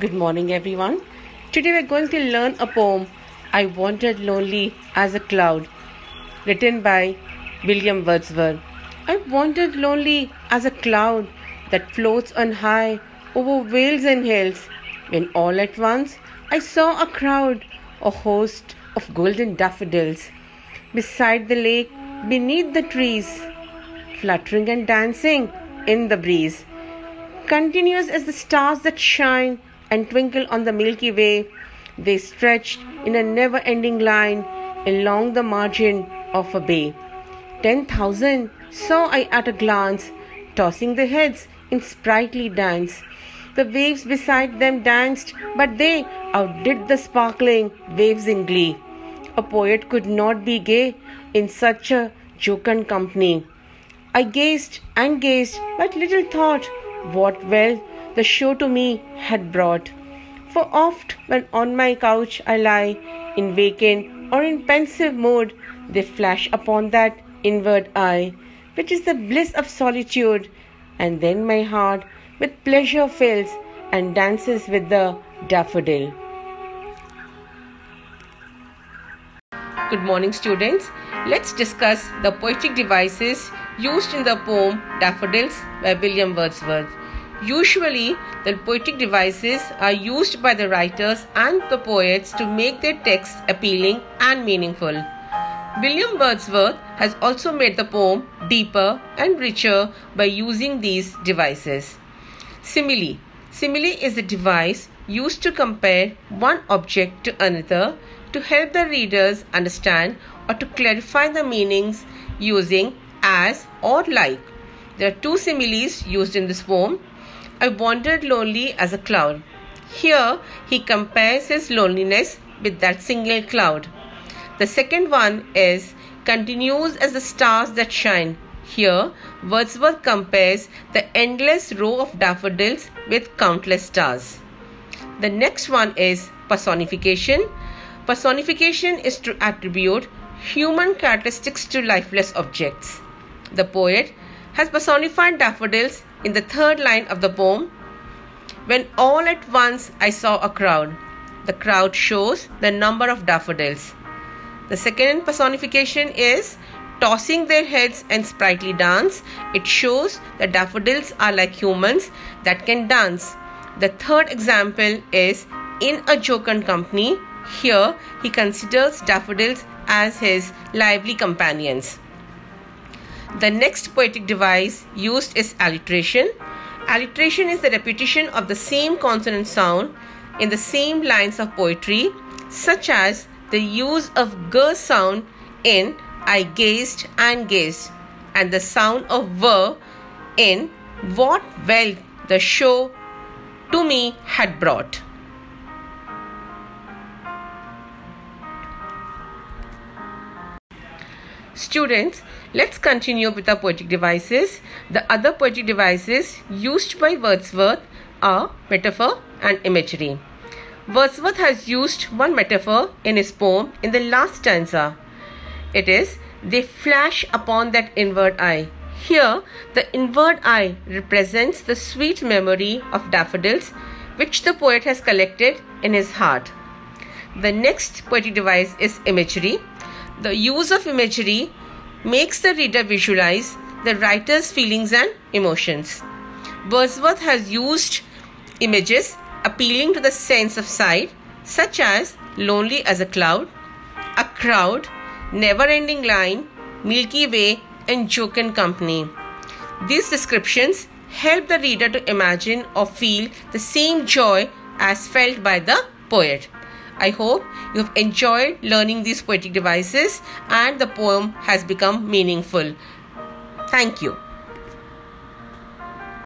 Good morning, everyone. Today we're going to learn a poem, I Wandered Lonely as a Cloud, written by William Wordsworth. I wandered lonely as a cloud that floats on high over vales and hills, when all at once I saw a crowd, a host of golden daffodils, beside the lake, beneath the trees, fluttering and dancing in the breeze. Continuous as the stars that shine and twinkle on the Milky Way, they stretched in a never ending line along the margin of a bay. Ten thousand saw I at a glance, tossing their heads in sprightly dance. The waves beside them danced, but they outdid the sparkling waves in glee. A poet could not be gay in such a jocund company. I gazed and gazed, but little thought what wealth the show to me had brought. For oft, when on my couch I lie, in vacant or in pensive mood, they flash upon that inward eye, which is the bliss of solitude, and then my heart with pleasure fills and dances with the daffodil. Good morning, students. Let's discuss the poetic devices used in the poem Daffodils by William Wordsworth. Usually, the poetic devices are used by the writers and the poets to make their texts appealing and meaningful. William Wordsworth has also made the poem deeper and richer by using these devices. Simile Simile is a device used to compare one object to another to help the readers understand or to clarify the meanings using as or like. There are two similes used in this poem. I wandered lonely as a cloud. Here he compares his loneliness with that single cloud. The second one is continues as the stars that shine. Here Wordsworth compares the endless row of daffodils with countless stars. The next one is personification. Personification is to attribute human characteristics to lifeless objects. The poet has personified daffodils in the third line of the poem. When all at once I saw a crowd, the crowd shows the number of daffodils. The second personification is tossing their heads and sprightly dance. It shows that daffodils are like humans that can dance. The third example is in a jocund company. Here he considers daffodils as his lively companions. The next poetic device used is alliteration. Alliteration is the repetition of the same consonant sound in the same lines of poetry, such as the use of g sound in I gazed and gazed, and the sound of v in what wealth the show to me had brought. Students, let's continue with our poetic devices. The other poetic devices used by Wordsworth are metaphor and imagery. Wordsworth has used one metaphor in his poem in the last stanza. It is, they flash upon that inward eye. Here, the inward eye represents the sweet memory of daffodils which the poet has collected in his heart. The next poetic device is imagery. The use of imagery makes the reader visualize the writer's feelings and emotions. Wordsworth has used images appealing to the sense of sight, such as lonely as a cloud, a crowd, never ending line, Milky Way, and jocund company. These descriptions help the reader to imagine or feel the same joy as felt by the poet. I hope you have enjoyed learning these poetic devices and the poem has become meaningful. Thank you.